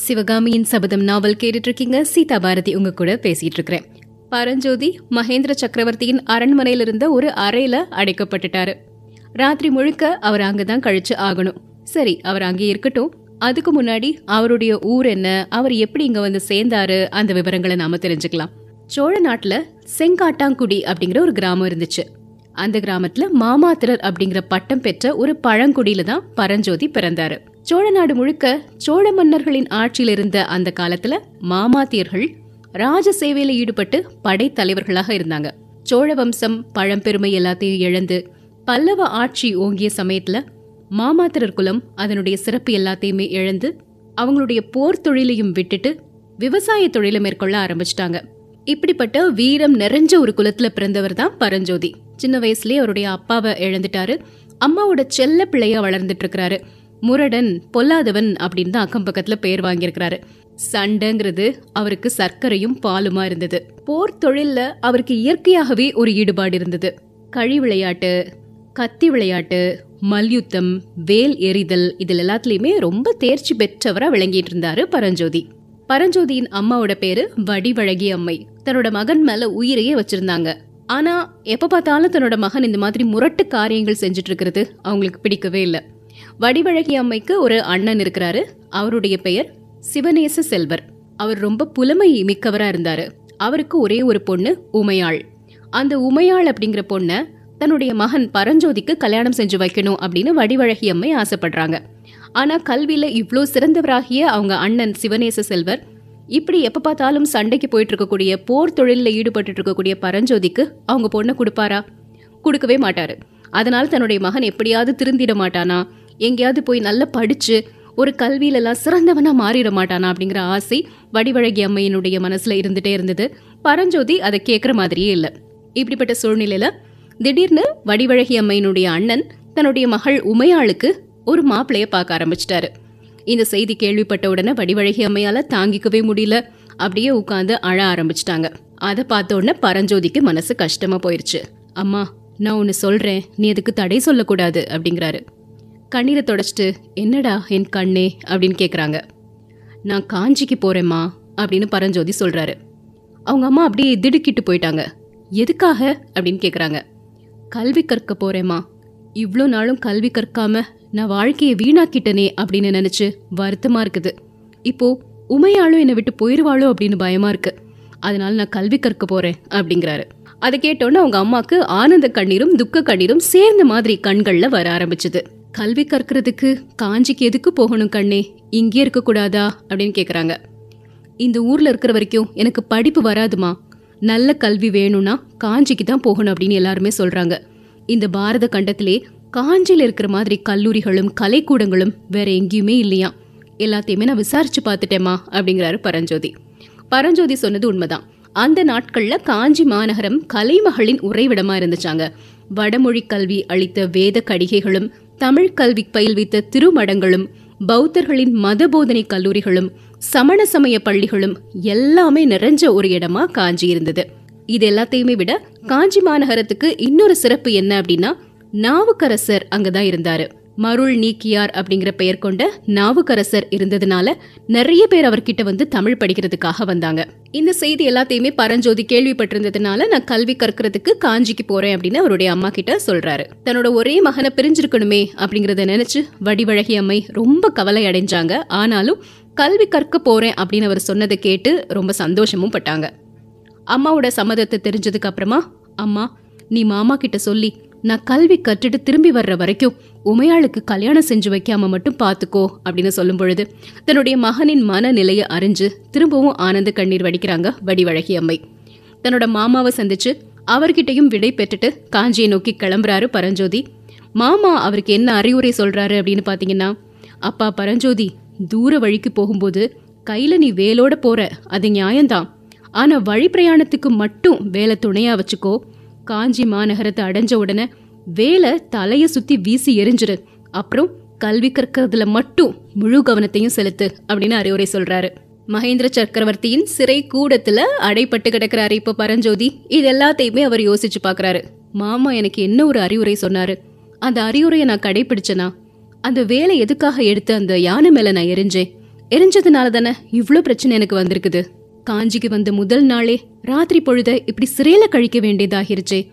சிவகாமியின் சபதம் நாவல் கேட்டுட்டு இருக்கீங்க சீதா பாரதி உங்க கூட பேசிட்டு இருக்கிறேன் பரஞ்சோதி மகேந்திர சக்கரவர்த்தியின் அரண்மனையில இருந்த ஒரு அறையில அடைக்கப்பட்டுட்டாரு. ராத்திரி முழுக்க அவர் அங்கதான் கழிச்சு ஆகணும். சரி அவர் அங்கே இருக்கட்டும். அதுக்கு முன்னாடி அவருடைய ஊர் என்ன அவர் எப்படி இங்க வந்து சேர்ந்தாரு அந்த விவரங்களை நாம தெரிஞ்சுக்கலாம். சோழ நாட்டுல செங்காட்டாங்குடி அப்படிங்கிற ஒரு கிராமம் இருந்துச்சு. அந்த கிராமத்துல மாமாத்திரர் அப்படிங்கிற பட்டம் பெற்ற ஒரு பழங்குடியில தான் பரஞ்சோதி பிறந்தாரு. சோழ நாடு முழுக்க சோழ மன்னர்களின் ஆட்சியில் இருந்த அந்த காலத்துல மாமாத்தியர்கள் ராஜ சேவையில ஈடுபட்டு படைத்தலைவர்களாக இருந்தாங்க. சோழ வம்சம் பழம்பெருமை எல்லாத்தையும் இழந்து பல்லவ ஆட்சி ஓங்கிய சமயத்துல மாமாத்திரர் குலம் அதனுடைய சிறப்பு எல்லாத்தையுமே இழந்து அவங்களுடைய போர் தொழிலையும் விட்டுட்டு விவசாய தொழிலை மேற்கொள்ள ஆரம்பிச்சிட்டாங்க. இப்படிப்பட்ட வீரம் நிறைஞ்ச ஒரு குலத்துல பிறந்தவர் தான் பரஞ்சோதி. சின்ன வயசுலயே அவருடைய அப்பாவை இழந்துட்டாரு. அம்மாவோட செல்ல பிள்ளையா வளர்ந்துட்டு இருக்கிறாரு. முரடன் பொல்லாதவன் அப்படின்னு தான் அக்கம் பக்கத்துல பேர் வாங்கியிருக்கிறாரு. சண்டைங்கிறது அவருக்கு சர்க்கரையும் பாலுமா இருந்தது. போர் தொழில்ல அவருக்கு இயற்கையாகவே ஒரு ஈடுபாடு இருந்தது. கழி விளையாட்டு கத்தி விளையாட்டு மல்யுத்தம் வேல் எறிதல் இதில் எல்லாத்துலயுமே ரொம்ப தேர்ச்சி பெற்றவரா விளங்கிட்டு இருந்தாரு பரஞ்சோதி. பரஞ்சோதியின் அம்மாவோட பேரு வடிவழகி அம்மை. தன்னோட மகன் மேல உயிரையே வச்சிருந்தாங்க. ஆனா எப்ப பார்த்தாலும் தன்னோட மகன் இந்த மாதிரி முரட்டு காரியங்கள் செஞ்சுட்டு இருக்கிறது அவங்களுக்கு பிடிக்கவே இல்லை. வடிவழகி அம்மைக்கு ஒரு அண்ணன் இருக்கிறாரு. அவருடைய பெயர் சிவநேச செல்வர். அவர் ரொம்ப புலமை மிக்கவரா இருந்தாரு. அவருக்கு ஒரே ஒரு பொண்ணு உமையாள். அந்த உமையாள் அப்படிங்கிற பொண்ண தன்னுடைய மகன் பரஞ்சோதிக்கு கல்யாணம் செஞ்சு வைக்கணும் அப்படின்னு வடிவழகி அம்மை ஆசைப்படுறாங்க. ஆனா கல்வியில இவ்ளோ சிறந்தவராகிய அவங்க அண்ணன் சிவநேச செல்வர் இப்படி எப்ப பார்த்தாலும் சண்டைக்கு போயிட்டு இருக்கக்கூடிய போர் தொழிலில் ஈடுபட்டு இருக்கக்கூடிய பரஞ்சோதிக்கு அவங்க பொண்ணை கொடுப்பாரா? கொடுக்கவே மாட்டாரு. அதனால தன்னுடைய மகன் எப்படியாவது திருந்திட மாட்டானா? எங்கேயாவது போய் நல்லா படித்து ஒரு கல்வியிலலாம் சிறந்தவனாக மாறிட மாட்டானா அப்படிங்கிற ஆசை வடிவழகி அம்மையினுடைய மனசில் இருந்துகிட்டே இருந்தது. பரஞ்சோதி அதை கேட்குற மாதிரியே இல்லை. இப்படிப்பட்ட சூழ்நிலையில் திடீர்னு வடிவழகி அம்மையினுடைய அண்ணன் தன்னுடைய மகள் உமையாளுக்கு ஒரு மாப்பிளைய பார்க்க ஆரம்பிச்சிட்டாரு. இந்த செய்தி கேள்விப்பட்ட உடனே வடிவழகி அம்மையால் தாங்கிக்கவே முடியல. அப்படியே உட்காந்து அழ ஆரம்பிச்சிட்டாங்க. அதை பார்த்த உடனே பரஞ்சோதிக்கு மனசு கஷ்டமாக போயிடுச்சு அம்மா நான் ஒன்று சொல்கிறேன் நீ அதுக்கு தடை சொல்லக்கூடாது அப்படிங்கிறாரு. கண்ணீரை தொடச்சிட்டு என்னடா என் கண்ணே? அப்படின்னு கேட்குறாங்க நான் காஞ்சிக்கு போகிறேம்மா அப்படின்னு பரஞ்சோதி சொல்கிறாரு அவங்க அம்மா அப்படியே திடுக்கிட்டு போயிட்டாங்க. எதுக்காக? அப்படின்னு கேட்குறாங்க கல்வி கற்க போகிறேம்மா இவ்வளோ நாளும் கல்வி கற்காம நான் வாழ்க்கையை வீணாக்கிட்டனே அப்படின்னு நினச்சி வருத்தமாக இருக்குது. இப்போது உமையாளும் என்னை விட்டு போயிடுவாளோ அப்படின்னு பயமாக இருக்குது அதனால் நான் கல்வி கற்க போகிறேன் அப்படிங்கிறாரு. அதை கேட்டோன்னே அவங்க அம்மாவுக்கு ஆனந்த கண்ணீரும் துக்க கண்ணீரும் சேர்ந்த மாதிரி கண்களில் வர ஆரம்பிச்சது. கல்வி கற்கிறதுக்கு காஞ்சிக்கு எதுக்கு போகணும் கண்ணே? இங்கே இருக்கக்கூடாதா அப்படின்னு கேட்குறாங்க இந்த ஊரில் இருக்கிற வரைக்கும் எனக்கு படிப்பு வராதுமா? நல்ல கல்வி வேணும்னா காஞ்சிக்கு தான் போகணும் அப்படின்னு எல்லாருமே சொல்கிறாங்க இந்த பாரத கண்டத்திலே காஞ்சியில் இருக்கிற மாதிரி கல்லூரிகளும் கலைக்கூடங்களும் வேற எங்கேயுமே இல்லையா? எல்லாத்தையுமே நான் விசாரிச்சு பார்த்துட்டேம்மா அப்படிங்கிறாரு பரஞ்சோதி. பரஞ்சோதி சொன்னது உண்மைதான். அந்த நாட்களில் காஞ்சி மாநகரம் கலைமகளின் உறைவிடமாக இருந்துச்சாங்க. வடமொழி கல்வி அளித்த வேத கடிகைகளும் தமிழ் கல்வி பயில்வித்த திருமடங்களும் பௌத்தர்களின் மத போதனை கல்லூரிகளும் சமண சமய பள்ளிகளும் எல்லாமே நிறைஞ்ச ஒரு இடமா காஞ்சி இருந்தது இது எல்லாத்தையுமே விட காஞ்சி மாநகரத்துக்கு இன்னொரு சிறப்பு என்ன அப்படின்னா நாவுக்கரசர் அங்கதான் இருந்தாரு. மருள் நீக்கியார் அப்படிங்கிற பெயர் கொண்ட நாவுக்கரசர் இருந்ததுனால நிறைய பேர் அவர்கிட்ட வந்து தமிழ் படிக்கிறதுக்காக வந்தாங்க. இந்த செய்தி எல்லாத்தையுமே பரஞ்சோதி கேள்விப்பட்டிருந்ததுனால நான் கல்வி கற்கிறதுக்கு காஞ்சிக்கு போறேன் அப்படின்னு அவருடைய அம்மா கிட்ட சொல்றாரு. தன்னோட ஒரே மகனை பிரிஞ்சிருக்கணுமே அப்படிங்கறத நினைச்சு வடிவழகி அம்மை ரொம்ப கவலை அடைஞ்சாங்க. ஆனாலும் கல்வி கற்க போறேன் அப்படின்னு அவர் சொன்னதை கேட்டு ரொம்ப சந்தோஷமும் பட்டாங்க. அம்மாவோட சம்மதத்தை தெரிஞ்சதுக்கு அப்புறமா அம்மா நீ மாமா கிட்ட சொல்லி நான் கல்வி கற்றுட்டு திரும்பி வர்ற வரைக்கும் உமையாளுக்கு கல்யாணம் செஞ்சு வைக்காம மட்டும் பார்த்துக்கோ அப்படின்னு சொல்லும் பொழுது தன்னுடைய மகனின் மனநிலையை அறிஞ்சு திரும்பவும் ஆனந்த கண்ணீர் வடிக்கிறாங்க வடிவழகி அம்மை. தன்னோட மாமாவை சந்திச்சு அவர்கிட்டையும் விடை பெற்றுட்டு காஞ்சியை நோக்கி கிளம்புறாரு பரஞ்சோதி. மாமா அவருக்கு என்ன அறிவுரை சொல்றாரு அப்படின்னு பாத்தீங்கன்னா அப்பா பரஞ்சோதி தூர வழிக்கு போகும்போது கையில நீ வேலோட போற அது நியாயம்தான். ஆனா வழி பிரயாணத்துக்கு மட்டும் வேலை துணையா வச்சுக்கோ. காஞ்சி மாநகரத்தை அடைஞ்ச உடனே வேலை தலையை சுத்தி வீசி எரிஞ்சிரு. அப்புறம் கல்வி கற்கிறதுல மட்டும் முழு கவனத்தையும் செலுத்து அப்படின்னு அறிவுரை சொல்றாரு. மகேந்திர சக்கரவர்த்தியின் சிறை கூடத்துல அடைப்பட்டு கிடக்கிறாரு இப்ப பரஞ்சோதி. இது எல்லாத்தையுமே அவர் யோசிச்சு பாக்குறாரு. மாமா எனக்கு என்ன ஒரு அறிவுரை சொன்னாரு? அந்த அறிவுரையை நான் கடைபிடிச்சனா? அந்த வேலை எதுக்காக எடுத்து அந்த யானை மேல நான் எரிஞ்சேன்? எரிஞ்சதுனால தானே இவ்வளோ பிரச்சனை எனக்கு வந்திருக்குது. காஞ்சிக்கு வந்த முதல் நாளே ராத்திரி பொழுத இப்படி சிறையில கழிக்க வேண்டியதாகிருச்சே.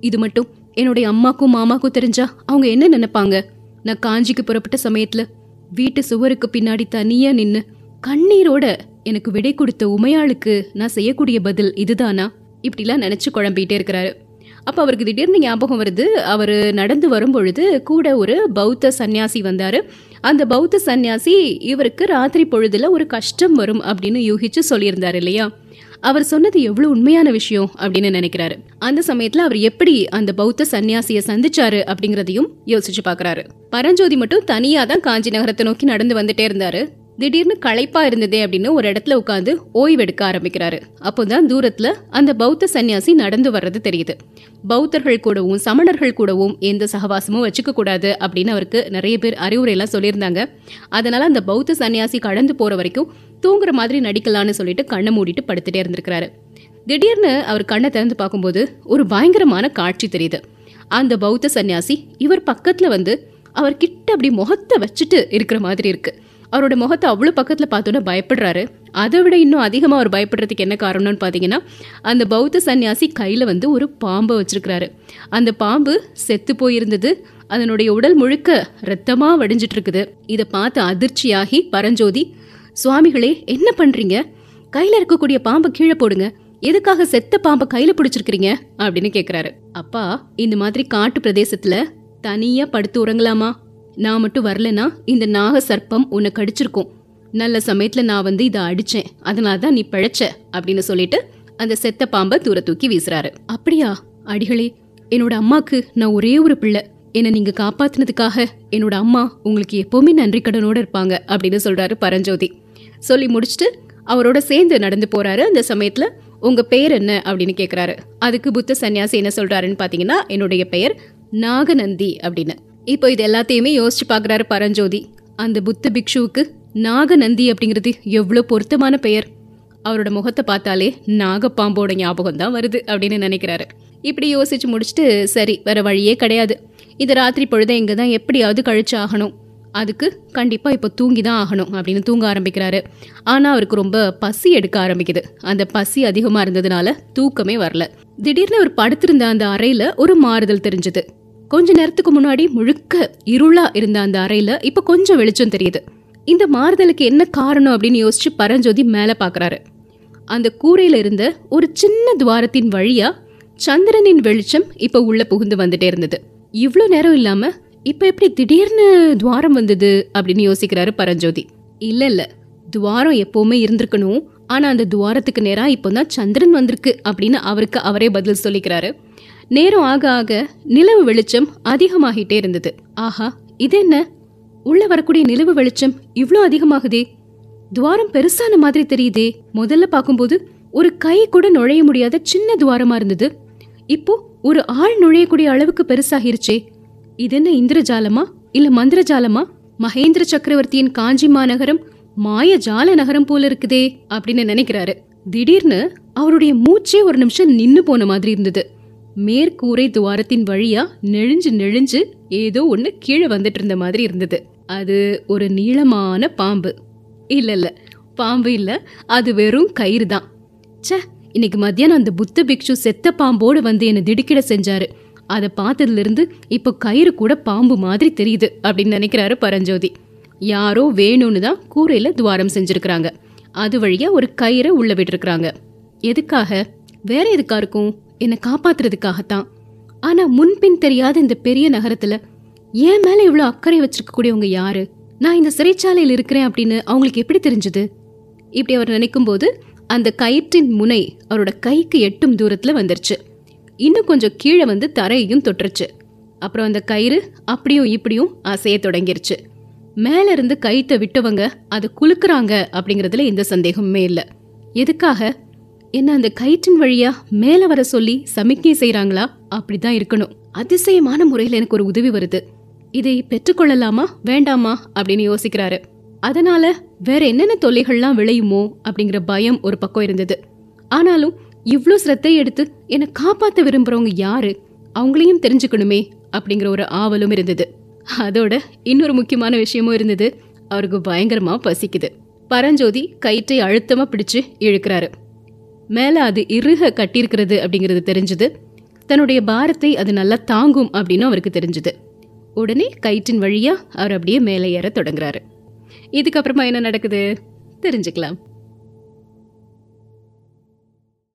இது மட்டும் என்னுடைய அம்மாக்கும் மாமாக்கும் தெரிஞ்சா அவங்க என்ன நினைப்பாங்க? நான் காஞ்சிக்கு புறப்பட்ட சமயத்துல வீட்டு சுவருக்கு பின்னாடி தனியா நின்னு கண்ணீரோட எனக்கு விடை கொடுத்த உமையாளுக்கு நான் செய்யக்கூடிய பதில் இதுதானா? இப்படிலாம் நினைச்சு குழம்பிட்டே இருக்கிறாரு. அப்ப அவருக்கு திடீர்னு ஞாபகம் வருது அவர் நடந்து வரும்பொழுது கூட ஒரு பௌத்த சந்நியாசி வந்தாரு. அந்த பௌத்த சந்நியாசி இவருக்கு ராத்திரி பொழுதுல ஒரு கஷ்டம் வரும் அப்படின்னு யூகிச்சு சொல்லியிருந்தாரு இல்லையா? அவர் சொன்னது எவ்வளவு உண்மையான விஷயம் அப்படின்னு நினைக்கிறாரு. அந்த சமயத்துல அவர் எப்படி அந்த பௌத்த சன்னியாசிய சந்திச்சாரு அப்படிங்கறதையும் யோசிச்சு பாக்குறாரு பரஞ்சோதி மட்டும் தனியா தான் காஞ்சி நகரத்தை நோக்கி நடந்து வந்துட்டே இருந்தாரு. திடீர்னு களைப்பா இருந்ததே அப்படின்னு ஒரு இடத்துல உட்காந்து ஓய்வெடுக்க ஆரம்பிக்கிறாரு. அப்போதான் தூரத்துல அந்த பௌத்த சன்னியாசி நடந்து வர்றது தெரியுது. பௌத்தர்கள் கூடவும் சமணர்கள் கூடவும் எந்த சகவாசமும் வச்சுக்க கூடாது அப்படின்னு அவருக்கு நிறைய பேர் அறிவுரை எல்லாம் சொல்லியிருந்தாங்க. அதனால அந்த பௌத்த சன்னியாசி கடந்து போற வரைக்கும் தூங்குற மாதிரி நடிக்கலாம்னு சொல்லிட்டு கண்ணை மூடிட்டு படுத்துட்டே இருந்திருக்கிறாரு. திடீர்னு அவர் கண்ணை திறந்து பார்க்கும்போது ஒரு பயங்கரமான காட்சி தெரியுது. அந்த பௌத்த சன்னியாசி இவர் பக்கத்துல வந்து அவர் கிட்ட அப்படி முகத்தை வச்சுட்டு இருக்கிற மாதிரி இருக்கு. அவரோட முகத்தை அவ்வளோ பக்கத்தில் பார்த்தோன்னே பயப்படுறாரு. அதை விட இன்னும் அதிகமாக அவர் பயப்படுறதுக்கு என்ன காரணம்னு பார்த்தீங்கன்னா அந்த பௌத்த சன்னியாசி கையில் வந்து ஒரு பாம்பை வச்சுருக்கிறாரு. அந்த பாம்பு செத்து போயிருந்தது. அதனுடைய உடல் முழுக்க ரத்தமாக வடிஞ்சிட்டு இருக்குது. இதை பார்த்து அதிர்ச்சியாகி பரஞ்சோதி சுவாமிகளே என்ன பண்ணுறீங்க கையில் இருக்கக்கூடிய பாம்பை கீழே போடுங்க. எதுக்காக செத்த பாம்பை கையில் பிடிச்சிருக்கிறீங்க? அப்படின்னு கேட்குறாரு அப்பா இந்த மாதிரி காட்டு பிரதேசத்தில் தனியாக படுத்து உறங்கலாமா? நான் மட்டும் வரலனா இந்த நாக சர்ப்பம் உன்னை கடிச்சிருக்கும். நல்ல சமயத்துல நான் வந்து இதை அடிச்சேன். அதனால தான் நீ பிழைச்ச அப்படின்னு சொல்லிட்டு அந்த செத்த பாம்பை தூர தூக்கி வீசுறாரு. அப்படியா? அடிகளே என்னோட அம்மாக்கு நான் ஒரே ஒரு பிள்ளை. என்னை நீங்க காப்பாத்தினதுக்காக என்னோட அம்மா உங்களுக்கு எப்பவுமே நன்றி கடனோட இருப்பாங்க அப்படின்னு சொல்றாரு பரஞ்சோதி. சொல்லி முடிச்சுட்டு அவரோட சேர்ந்து நடந்து போறாரு. அந்த சமயத்துல உங்க பெயர் என்ன? அப்படின்னு கேட்குறாரு அதுக்கு புத்த சன்னியாசி என்ன சொல்றாருன்னு பாத்தீங்கன்னா என்னுடைய பெயர் நாகநந்தி அப்படின்னு. இப்போ இது எல்லாத்தையுமே யோசிச்சு பார்க்குறாரு பரஞ்சோதி. அந்த புத்த பிக்ஷுவுக்கு நாகநந்தி அப்படிங்கிறது எவ்வளோ பொருத்தமான பெயர். அவரோட முகத்தை பார்த்தாலே நாகப்பாம்போட ஞாபகம் தான் வருது அப்படின்னு நினைக்கிறாரு. இப்படி யோசிச்சு முடிச்சுட்டு சரி வேற வழியே கிடையாது. இந்த ராத்திரி பொழுதை இங்கே தான் எப்படியாவது கழிச்சு ஆகணும். அதுக்கு கண்டிப்பாக இப்போ தூங்கி தான் ஆகணும் அப்படின்னு தூங்க ஆரம்பிக்கிறாரு. ஆனால் அவருக்கு ரொம்ப பசி எடுக்க ஆரம்பிக்குது. அந்த பசி அதிகமாக இருந்ததுனால தூக்கமே வரல. திடீர்னு அவர் படுத்திருந்த அந்த அறையில் ஒரு மாறுதல் தெரிஞ்சது. கொஞ்ச நேரத்துக்கு முன்னாடி முழுக்க இருளா இருந்த அந்த அறையில இப்ப கொஞ்சம் வெளிச்சம் தெரியுது. இந்த மாறுதலுக்கு என்ன காரணம் அப்படின்னு யோசிச்சு பரஞ்சோதி மேல பாக்குறாரு. அந்த கூரையில இருந்த ஒரு சின்ன துவாரத்தின் வழியா சந்திரனின் வெளிச்சம் இப்ப உள்ள புகுந்து வந்துட்டே இருந்தது. இவ்வளோ நேரம் இல்லாம இப்ப எப்படி திடீர்னு துவாரம் வந்தது அப்படின்னு யோசிக்கிறாரு பரஞ்சோதி. இல்ல இல்ல. துவாரம் எப்பவுமே இருந்திருக்கணும். ஆனா அந்த துவாரத்துக்கு நேரா இப்போதான் சந்திரன் வந்திருக்கு அப்படின்னு அவருக்கு அவரே பதில் சொல்லிக்கிறாரு. நேரம் ஆக ஆக நிலவு வெளிச்சம் அதிகமாகிட்டே இருந்தது. ஆஹா இது என்ன உள்ள வரக்கூடிய நிலவு வெளிச்சம் இவ்ளோ அதிகமாகுதே. துவாரம் பெருசான மாதிரி தெரியுதே. முதல்ல பார்க்கும்போது ஒரு கை கூட நுழைய முடியாத சின்ன துவாரமா இருந்தது. இப்போ ஒரு ஆள் நுழையக்கூடிய அளவுக்கு பெருசாகிருச்சே. இது என்ன இந்திரஜாலமா? இல்ல மந்திரஜாலமா? மகேந்திர சக்கரவர்த்தியின் காஞ்சி மாநகரம் மாய ஜால நகரம் போல இருக்குதே அப்படின்னு நினைக்கிறாரு. திடீர்னு அவருடைய மூச்சே ஒரு நிமிஷம் நின்னு போன மாதிரி இருந்தது. மேற்கூரை துவாரத்தின் வழியா நெழிஞ்சு நெழிஞ்சு ஏதோ ஒன்று கீழே வந்துட்டு இருந்த மாதிரி இருந்தது. அது ஒரு நீளமான பாம்பு. இல்ல இல்ல. பாம்பு இல்ல. அது வெறும் கயிறு தான். ச்சே இன்னைக்கு மத்தியானம் அந்த புத்த பிக்ஷு செத்த பாம்போடு வந்து என்னை திடுக்கிட செஞ்சாரு. அதை பார்த்ததுல இருந்து இப்போ கயிறு கூட பாம்பு மாதிரி தெரியுது அப்படின்னு நினைக்கிறாரு பரஞ்சோதி. யாரோ வேணும்னு தான் கூரையில துவாரம் செஞ்சிருக்கிறாங்க. அது வழியா ஒரு கயிறை உள்ள விட்டுருக்குறாங்க. எதுக்காக? வேற எதுக்கா இருக்கும்? என்னை காப்பாத்துறதுக்காகத்தான். ஆனா முன்பின் தெரியாத இந்த பெரிய நகரத்துல என் மேல இவ்வளவு அக்கறை வச்சிருக்கக்கூடியவங்க யாரு? நான் இந்த சிறைச்சாலையில் இருக்கிறேன் அப்படின்னு அவங்களுக்கு எப்படி தெரிஞ்சது? இப்படி அவர் நினைக்கும் போது அந்த கயிற்றின் முனை அவரோட கைக்கு எட்டும் தூரத்துல வந்துருச்சு. இன்னும் கொஞ்சம் கீழே வந்து தரையையும் தொட்டுருச்சு. அப்புறம் அந்த கயிறு அப்படியும் இப்படியும் அசைய தொடங்கிருச்சு. மேல இருந்து கயித்தை விட்டவங்க அது குலுக்குறாங்க அப்படிங்கறதுல எந்த சந்தேகமுமே இல்லை. எதுக்காக? என்ன அந்த கயிற்றின் வழியா மேல வர சொல்லி சமிக்ஞை செய்யறாங்களா அப்படிதான் இருக்கணும். அதிசயமான முறையில் எனக்கு ஒரு உதவி வருது. இதை பெற்றுக்கொள்ளலாமா வேண்டாமா? அப்படின்னு யோசிக்கிறாரு. அதனால வேற என்னென்ன தொல்லைகள்லாம் விளையுமோ அப்படிங்கிற பயம் ஒரு பக்கம் இருந்தது. ஆனாலும் இவ்வளோ சிரத்தை எடுத்து என்னை காப்பாத்த விரும்புறவங்க யாரு? அவங்களையும் தெரிஞ்சுக்கணுமே அப்படிங்கிற ஒரு ஆவலும் இருந்தது. அதோட இன்னொரு முக்கியமான விஷயமும் இருந்தது. அவருக்கு பயங்கரமா பசிக்குது. பரஞ்சோதி கயிற்றை அழுத்தமா பிடிச்சு இழுக்கிறாரு. மேலே அது இறுக கட்டியிருக்கிறது அப்படிங்கிறது தெரிஞ்சது. தன்னுடைய பாரத்தை அது நல்லா தாங்கும் அப்படின்னு அவருக்கு தெரிஞ்சுது. உடனே கயிற்றின் வழியாக அவர் அப்படியே மேலே ஏற தொடங்குறாரு. இதுக்கப்புறமா என்ன நடக்குது? தெரிஞ்சுக்கலாம்.